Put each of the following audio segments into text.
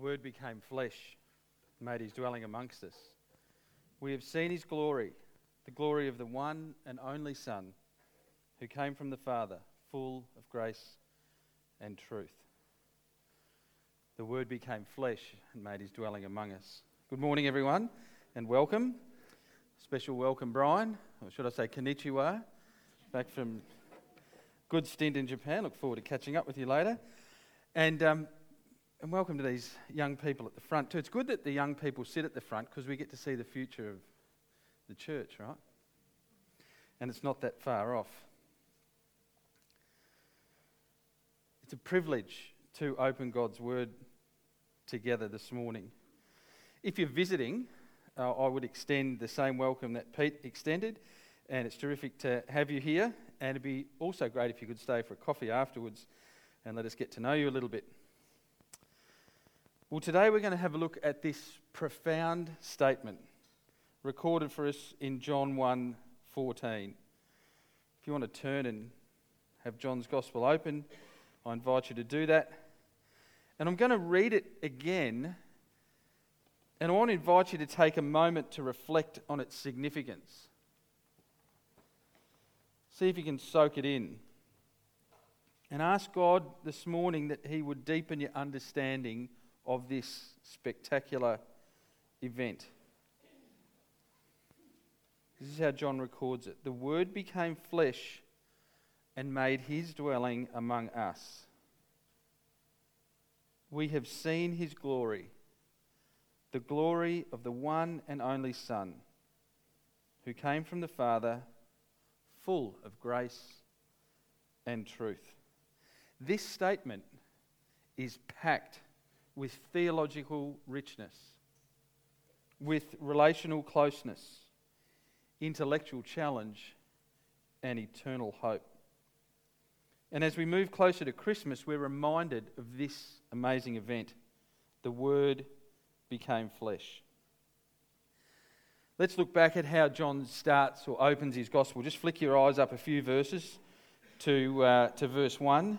Word became flesh, made his dwelling amongst us. We have seen his glory, the glory of the one and only Son, who came from the Father, full of grace and truth. The Word became flesh and made his dwelling among us. Good morning, everyone, and welcome. Special welcome, Brian, or should I say konnichiwa, back from good stint in Japan. Look forward to catching up with you later. And um, and welcome to these young people at the front too. It's good that the young people sit at the front because we get to see the future of the church, right? And it's not that far off. It's a privilege to open God's Word together this morning. If you're visiting, uh, I would extend the same welcome that Pete extended, and it's terrific to have you here. And it'd be also great if you could stay for a coffee afterwards and let us get to know you a little bit. Well, today we're going to have a look at this profound statement recorded for us in John 1 14. If you want to turn and have John's Gospel open, I invite you to do that. And I'm going to read it again, and I want to invite you to take a moment to reflect on its significance. See if you can soak it in. And ask God this morning that He would deepen your understanding of this spectacular event. This is how John records it. The Word became flesh and made his dwelling among us. We have seen his glory, the glory of the one and only Son, who came from the Father, full of grace and truth. This statement is packed with theological richness, with relational closeness, intellectual challenge, and eternal hope. And as we move closer to Christmas, we're reminded of this amazing event. The Word became flesh. Let's look back at how John starts or opens his gospel. Just flick your eyes up a few verses to, uh, to verse 1.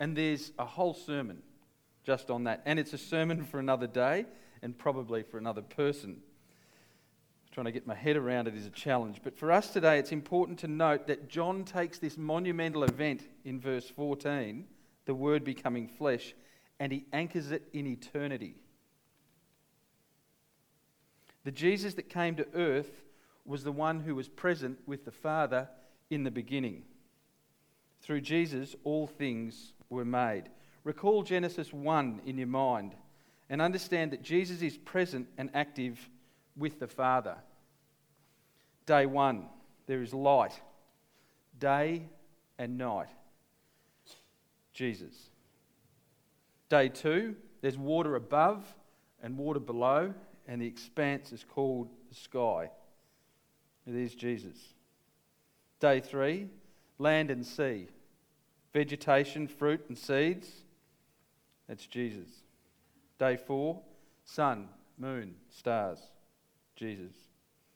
And there's a whole sermon just on that. And it's a sermon for another day and probably for another person. Trying to get my head around it is a challenge. But for us today, it's important to note that John takes this monumental event in verse 14, the Word becoming flesh, and he anchors it in eternity. The Jesus that came to earth was the one who was present with the Father in the beginning. Through Jesus, all things were made. Recall Genesis 1 in your mind and understand that Jesus is present and active with the Father. Day 1, there is light. Day and night, Jesus. Day 2, there's water above and water below, and the expanse is called the sky. It is Jesus. Day 3, land and sea vegetation, fruit, and seeds. That's Jesus. Day four, sun, moon, stars. Jesus.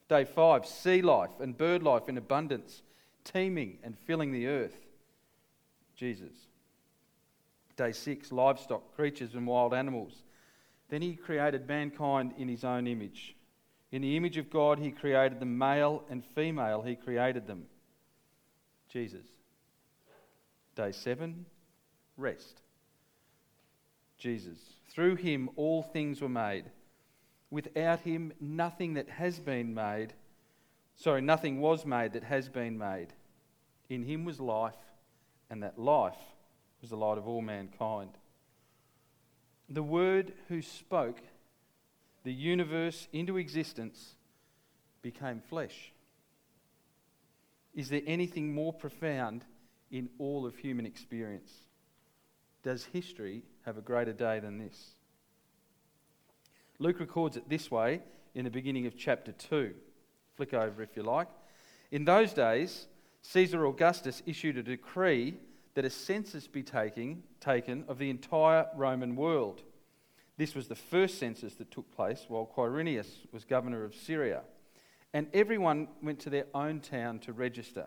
Day five, sea life and bird life in abundance, teeming and filling the earth. Jesus. Day six, livestock, creatures, and wild animals. Then he created mankind in his own image. In the image of God, he created them, male and female, he created them. Jesus. Day seven, rest. Jesus. Through him all things were made. Without him, nothing that has been made, sorry, nothing was made that has been made. In him was life, and that life was the light of all mankind. The Word who spoke the universe into existence became flesh. Is there anything more profound in all of human experience. Does history have a greater day than this? Luke records it this way in the beginning of chapter 2. Flick over if you like. In those days, Caesar Augustus issued a decree that a census be taking, taken of the entire Roman world. This was the first census that took place while Quirinius was governor of Syria. And everyone went to their own town to register.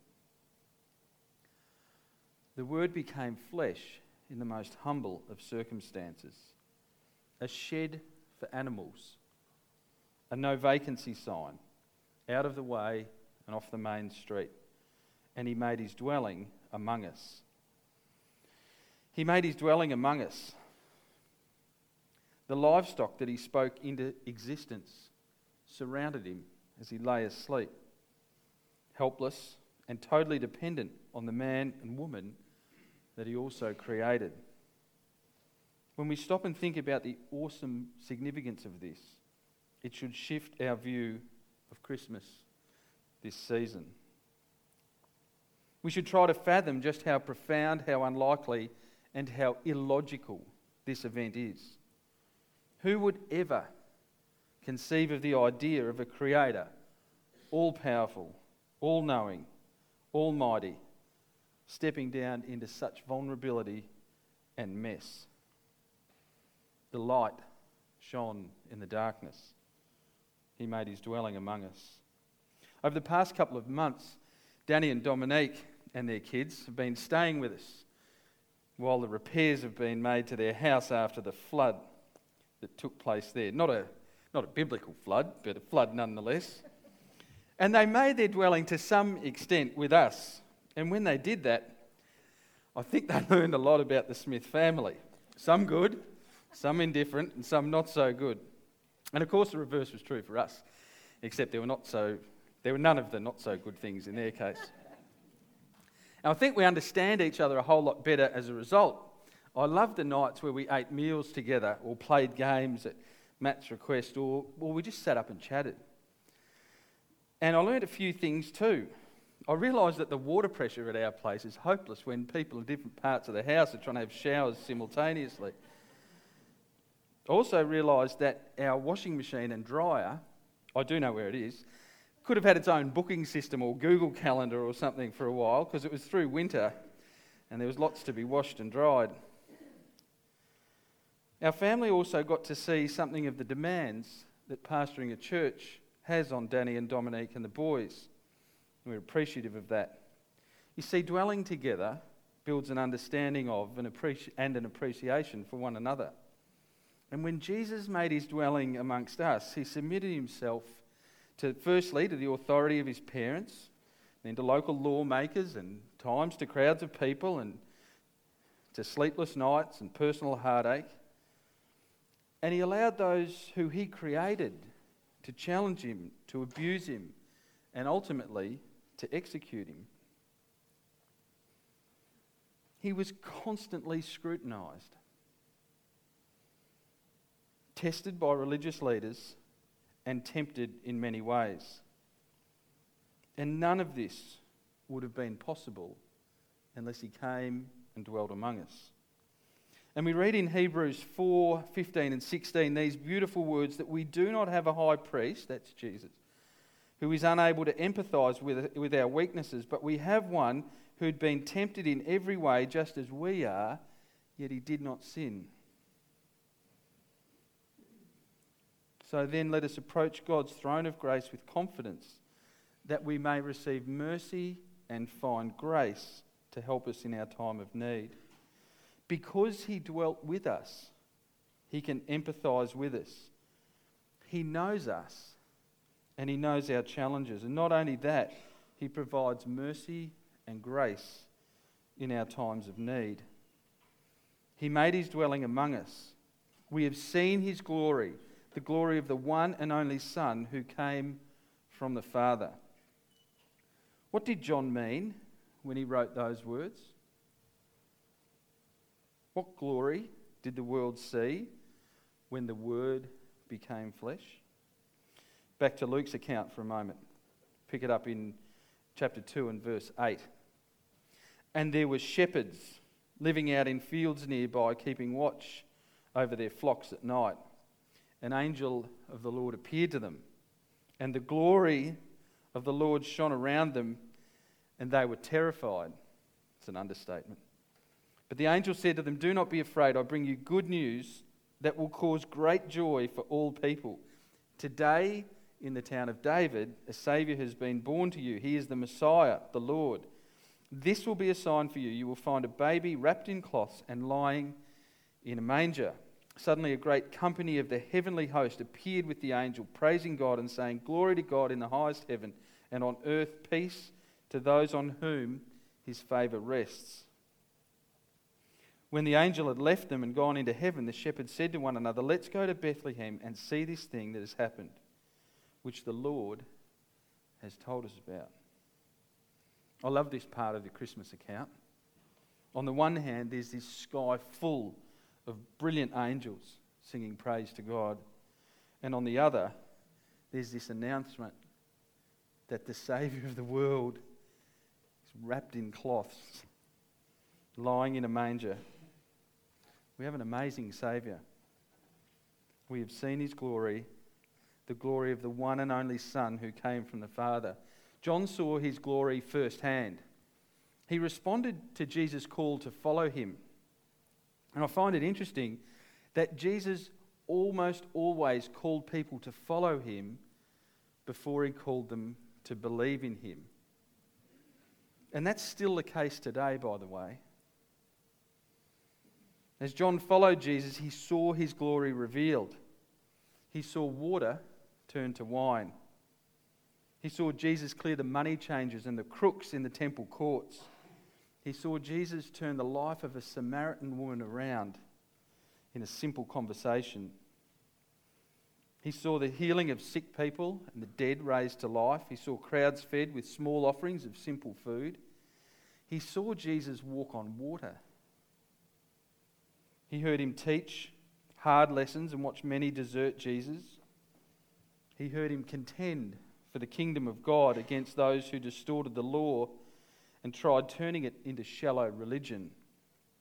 The Word became flesh in the most humble of circumstances, a shed for animals a no vacancy sign out of the way and off the main street. And he made his dwelling among us. He made his dwelling among us. The livestock that he spoke into existence surrounded him as he lay asleep, helpless and totally dependent on the man and woman that he also created. When we stop and think about the awesome significance of this, it should shift our view of Christmas this season. We should try to fathom just how profound, how unlikely, and how illogical this event is. Who would ever conceive of the idea of a creator, all powerful, all knowing, almighty, stepping down into such vulnerability and mess? The light shone in the darkness he made his dwelling among us. Over the past couple of months, Danny and Dominique and their kids have been staying with us while the repairs have been made to their house after the flood that took place there. Not a, not a biblical flood, but a flood nonetheless. And they made their dwelling to some extent with us. And when they did that, I think they learned a lot about the Smith family. Some good, some indifferent, and some not so good. And of course, the reverse was true for us, except there were, not so, there were none of the not so good things in their case. And I think we understand each other a whole lot better as a result. I love the nights where we ate meals together or played games at Matt's request or, or we just sat up and chatted. And I learned a few things too. I realised that the water pressure at our place is hopeless when people in different parts of the house are trying to have showers simultaneously. I also realised that our washing machine and dryer, I do know where it is, could have had its own booking system or Google Calendar or something for a while because it was through winter and there was lots to be washed and dried. Our family also got to see something of the demands that pastoring a church has on Danny and Dominique and the boys. we're appreciative of that. You see, dwelling together builds an understanding of and, appreci- and an appreciation for one another. And when Jesus made his dwelling amongst us, he submitted himself to, firstly, to the authority of his parents, then to local lawmakers, and times to crowds of people, and to sleepless nights and personal heartache. And he allowed those who he created to challenge him, to abuse him, and ultimately to execute him. He was constantly scrutinized tested by religious leaders, and tempted in many ways. And none of this would have been possible unless he came and dwelt among us. And we read in Hebrews 4 15 and 16 these beautiful words that we do not have a high priest, that's Jesus, who is unable to empathize with, with our weaknesses, but we have one who'd been tempted in every way just as we are, yet he did not sin. So then let us approach God's throne of grace with confidence that we may receive mercy and find grace to help us in our time of need. Because he dwelt with us, he can empathize with us. He knows us and he knows our challenges. And not only that, he provides mercy and grace in our times of need. He made his dwelling among us We have seen his glory, the glory of the one and only Son who came from the Father. What did John mean when he wrote those words? What glory did the world see when the Word became flesh? Back to Luke's account for a moment. Pick it up in chapter 2 and verse 8. And there were shepherds living out in fields nearby, keeping watch over their flocks at night. An angel of the Lord appeared to them, and the glory of the Lord shone around them, and they were terrified. It's an understatement. But the angel said to them, Do not be afraid. I bring you good news that will cause great joy for all people. Today, in the town of David, a Saviour has been born to you. He is the Messiah, the Lord. This will be a sign for you. You will find a baby wrapped in cloths and lying in a manger. Suddenly, a great company of the heavenly host appeared with the angel, praising God and saying, Glory to God in the highest heaven, and on earth peace to those on whom his favour rests. When the angel had left them and gone into heaven, the shepherds said to one another, Let's go to Bethlehem and see this thing that has happened, which the Lord has told us about. I love this part of the Christmas account. On the one hand, there's this sky full of brilliant angels singing praise to God. And on the other, there's this announcement that the Saviour of the world is wrapped in cloths, lying in a manger. We have an amazing Saviour. We have seen his glory, the glory of the one and only Son who came from the Father. John saw his glory firsthand. He responded to Jesus' call to follow him. And I find it interesting that Jesus almost always called people to follow him before he called them to believe in him. And that's still the case today, by the way. As John followed Jesus, he saw his glory revealed. He saw water turn to wine. He saw Jesus clear the money changers and the crooks in the temple courts. He saw Jesus turn the life of a Samaritan woman around in a simple conversation. He saw the healing of sick people and the dead raised to life. He saw crowds fed with small offerings of simple food. He saw Jesus walk on water. He heard him teach hard lessons and watched many desert Jesus. He heard him contend for the kingdom of God against those who distorted the law and tried turning it into shallow religion.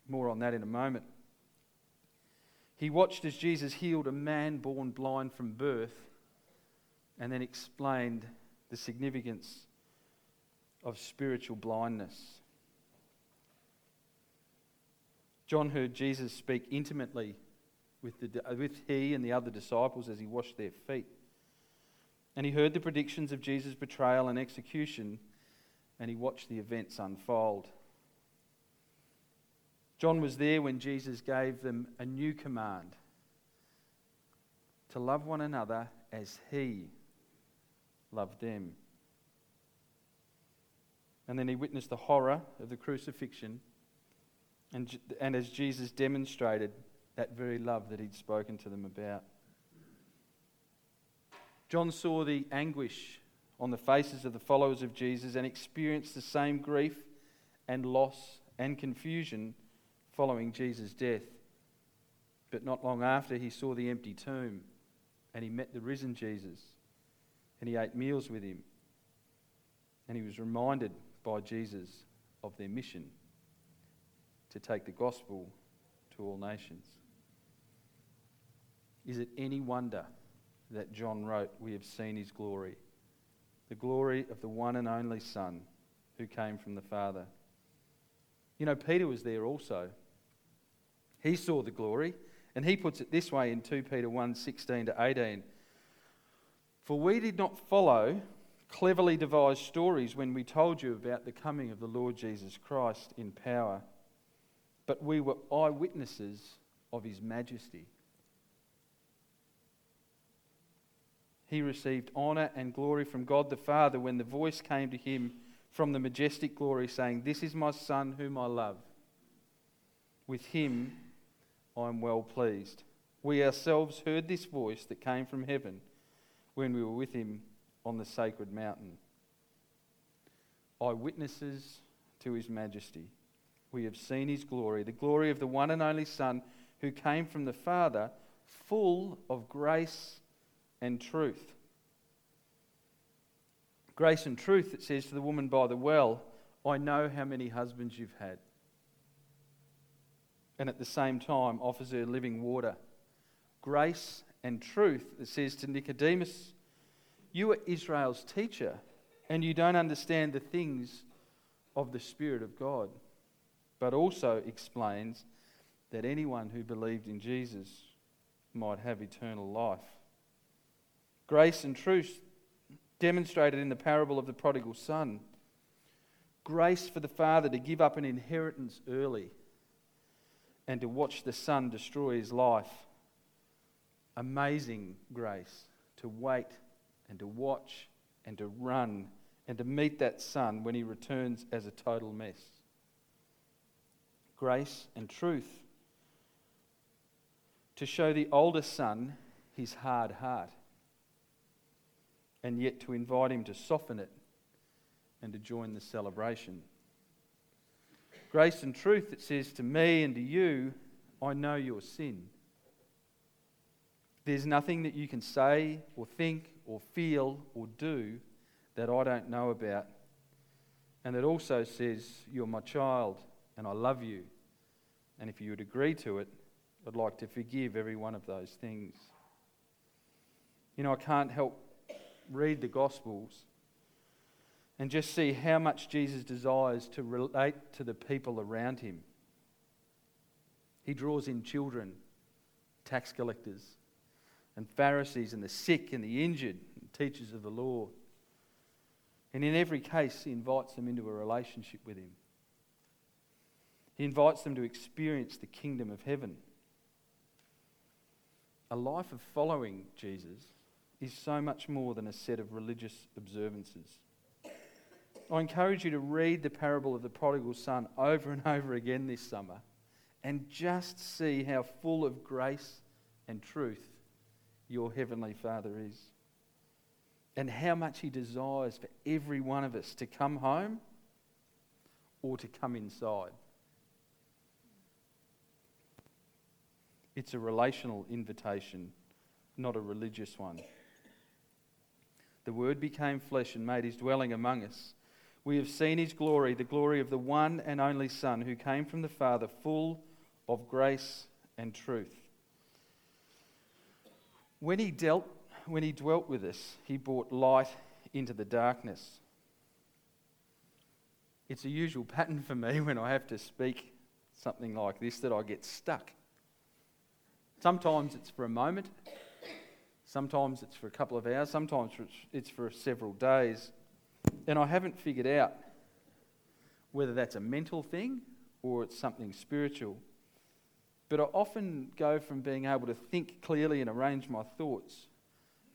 More on that in a moment. He watched as Jesus healed a man born blind from birth and then explained the significance of spiritual blindness. John heard Jesus speak intimately with, the, with he and the other disciples as he washed their feet. And he heard the predictions of Jesus' betrayal and execution, and he watched the events unfold. John was there when Jesus gave them a new command to love one another as he loved them. And then he witnessed the horror of the crucifixion, and, and as Jesus demonstrated that very love that he'd spoken to them about. John saw the anguish on the faces of the followers of Jesus and experienced the same grief and loss and confusion following Jesus' death. But not long after, he saw the empty tomb and he met the risen Jesus and he ate meals with him. And he was reminded by Jesus of their mission to take the gospel to all nations. Is it any wonder? that John wrote, We have seen his glory, the glory of the one and only Son who came from the Father. You know, Peter was there also. He saw the glory, and he puts it this way in 2 Peter 1 16 to 18. For we did not follow cleverly devised stories when we told you about the coming of the Lord Jesus Christ in power, but we were eyewitnesses of his majesty. he received honor and glory from God the Father when the voice came to him from the majestic glory, saying, This is my Son whom I love. With him I am well pleased. We ourselves heard this voice that came from heaven when we were with him on the sacred mountain. Eyewitnesses to his majesty. We have seen his glory, the glory of the one and only Son who came from the Father, full of grace and truth. Grace and truth, it says to the woman by the well, I know how many husbands you've had. And at the same time offers her living water. Grace and truth, it says to Nicodemus, You are Israel's teacher, and you don't understand the things of the Spirit of God. But also explains that anyone who believed in Jesus might have eternal life. Grace and truth demonstrated in the parable of the prodigal son. Grace for the father to give up an inheritance early and to watch the son destroy his life. Amazing grace to wait and to watch and to run and to meet that son when he returns as a total mess. Grace and truth to show the older son his hard heart, and yet to invite him to soften it and to join the celebration. Grace and truth, it says to me and to you, I know your sin. There's nothing that you can say or think or feel or do that I don't know about. And it also says, You're my child and I love you. And if you would agree to it, I'd like to forgive every one of those things. You know, I can't help read the Gospels and just see how much Jesus desires to relate to the people around him. He draws in children, tax collectors, and Pharisees, and the sick and the injured, and teachers of the law. And in every case, he invites them into a relationship with him. He invites them to experience the kingdom of heaven a life of following Jesus is so much more than a set of religious observances. I encourage you to read the parable of the prodigal son over and over again this summer and just see how full of grace and truth your Heavenly Father is. And how much He desires for every one of us to come home or to come inside. It's a relational invitation, not a religious one. The Word became flesh and made his dwelling among us. We have seen his glory, the glory of the one and only Son who came from the Father, full of grace and truth. When he, dealt, when he dwelt with us, he brought light into the darkness. It's a usual pattern for me when I have to speak something like this that I get stuck. Sometimes it's for a moment, sometimes it's for a couple of hours, sometimes it's for several days. And I haven't figured out whether that's a mental thing or it's something spiritual. But I often go from being able to think clearly and arrange my thoughts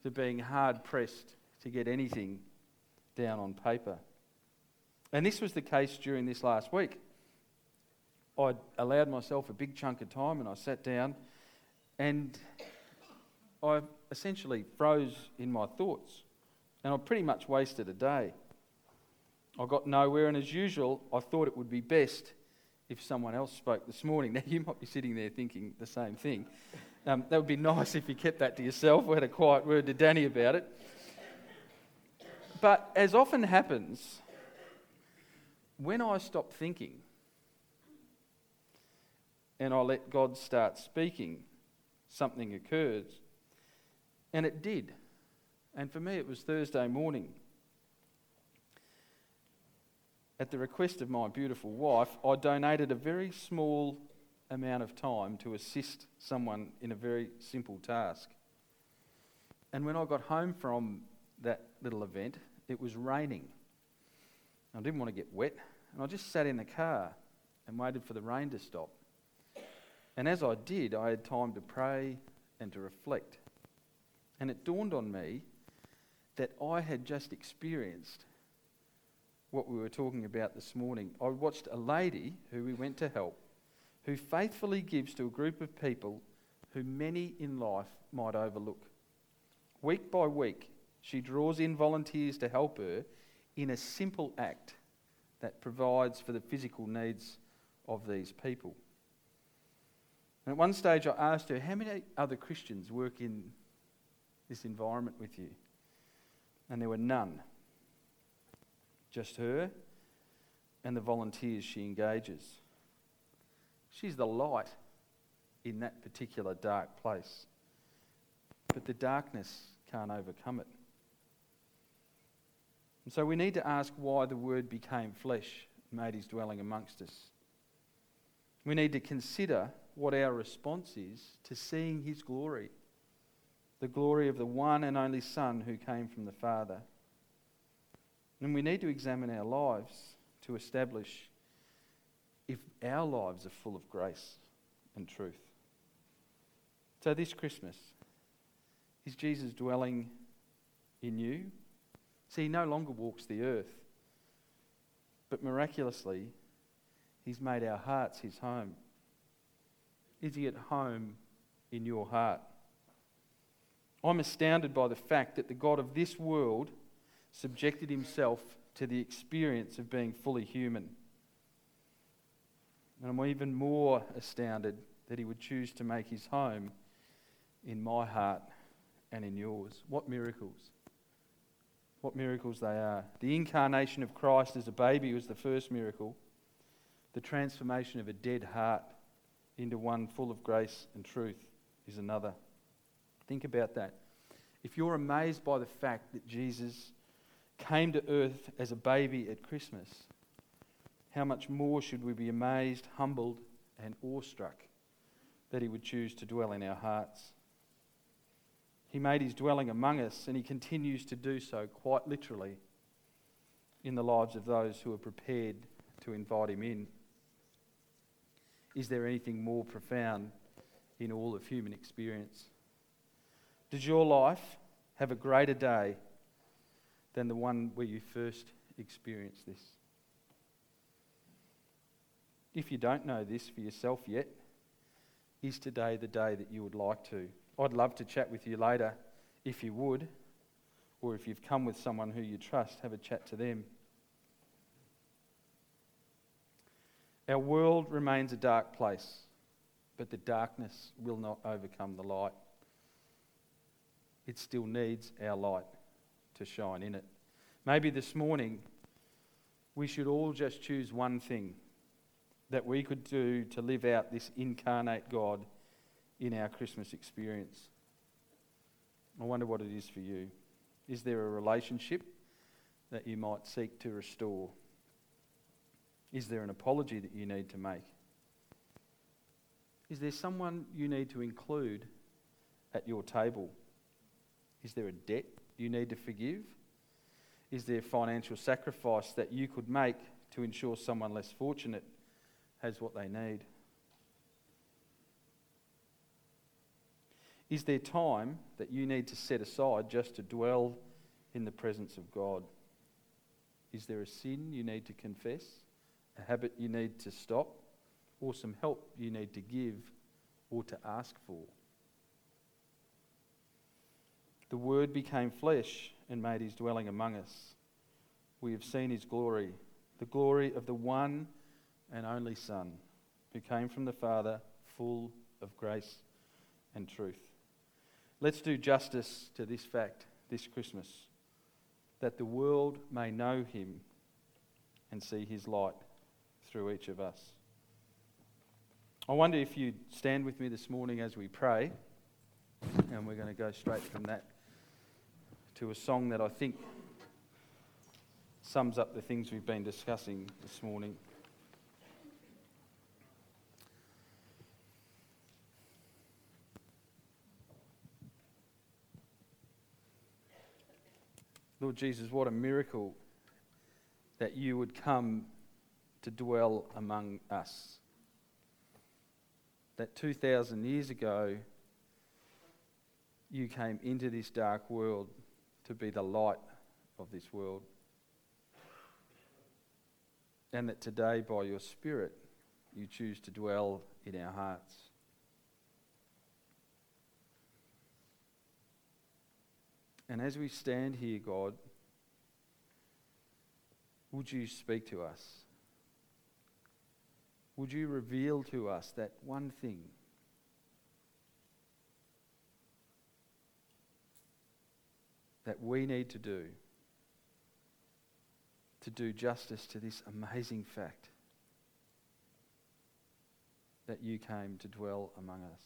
to being hard pressed to get anything down on paper. And this was the case during this last week. I allowed myself a big chunk of time and I sat down and I essentially froze in my thoughts. And I pretty much wasted a day. I got nowhere, and as usual, I thought it would be best if someone else spoke this morning. Now, you might be sitting there thinking the same thing. Um, that would be nice if you kept that to yourself or had a quiet word to Danny about it. But as often happens, when I stop thinking and I let God start speaking, something occurs. And it did. And for me, it was Thursday morning. At the request of my beautiful wife, I donated a very small amount of time to assist someone in a very simple task. And when I got home from that little event, it was raining. I didn't want to get wet, and I just sat in the car and waited for the rain to stop. And as I did, I had time to pray and to reflect. And it dawned on me that I had just experienced what we were talking about this morning. I watched a lady who we went to help who faithfully gives to a group of people who many in life might overlook. Week by week, she draws in volunteers to help her in a simple act that provides for the physical needs of these people. And at one stage, I asked her, How many other Christians work in this environment with you? And there were none. Just her and the volunteers she engages. She's the light in that particular dark place. But the darkness can't overcome it. And so we need to ask why the Word became flesh made his dwelling amongst us. We need to consider what our response is to seeing his glory, the glory of the one and only Son who came from the Father. And we need to examine our lives to establish if our lives are full of grace and truth. So, this Christmas, is Jesus dwelling in you? See, he no longer walks the earth, but miraculously, he's made our hearts his home. Is he at home in your heart? I'm astounded by the fact that the God of this world subjected himself to the experience of being fully human. And I'm even more astounded that he would choose to make his home in my heart and in yours. What miracles! What miracles they are. The incarnation of Christ as a baby was the first miracle, the transformation of a dead heart into one full of grace and truth is another. Think about that. If you're amazed by the fact that Jesus came to earth as a baby at Christmas, how much more should we be amazed, humbled, and awestruck that he would choose to dwell in our hearts? He made his dwelling among us, and he continues to do so quite literally in the lives of those who are prepared to invite him in. Is there anything more profound in all of human experience? Does your life have a greater day than the one where you first experienced this? If you don't know this for yourself yet, is today the day that you would like to? I'd love to chat with you later if you would, or if you've come with someone who you trust, have a chat to them. Our world remains a dark place, but the darkness will not overcome the light. It still needs our light to shine in it. Maybe this morning we should all just choose one thing that we could do to live out this incarnate God in our Christmas experience. I wonder what it is for you. Is there a relationship that you might seek to restore? Is there an apology that you need to make? Is there someone you need to include at your table? Is there a debt you need to forgive? Is there financial sacrifice that you could make to ensure someone less fortunate has what they need? Is there time that you need to set aside just to dwell in the presence of God? Is there a sin you need to confess, a habit you need to stop, or some help you need to give or to ask for? The Word became flesh and made his dwelling among us. We have seen his glory, the glory of the one and only Son, who came from the Father, full of grace and truth. Let's do justice to this fact this Christmas that the world may know him and see his light through each of us. I wonder if you'd stand with me this morning as we pray, and we're going to go straight from that to a song that I think sums up the things we've been discussing this morning. Lord Jesus, what a miracle that you would come to dwell among us. That 2,000 years ago, you came into this dark world to be the light of this world. And that today, by your Spirit, you choose to dwell in our hearts. And as we stand here, God, would you speak to us? Would you reveal to us that one thing? That we need to do to do justice to this amazing fact that you came to dwell among us.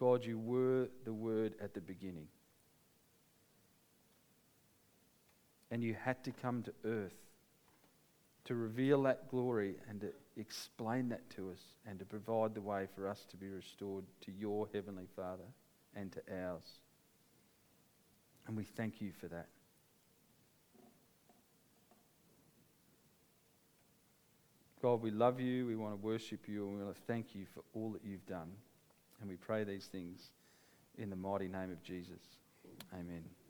God, you were the Word at the beginning. And you had to come to earth to reveal that glory and to explain that to us and to provide the way for us to be restored to your Heavenly Father and to ours. And we thank you for that. God, we love you. We want to worship you. And we want to thank you for all that you've done. And we pray these things in the mighty name of Jesus. Amen.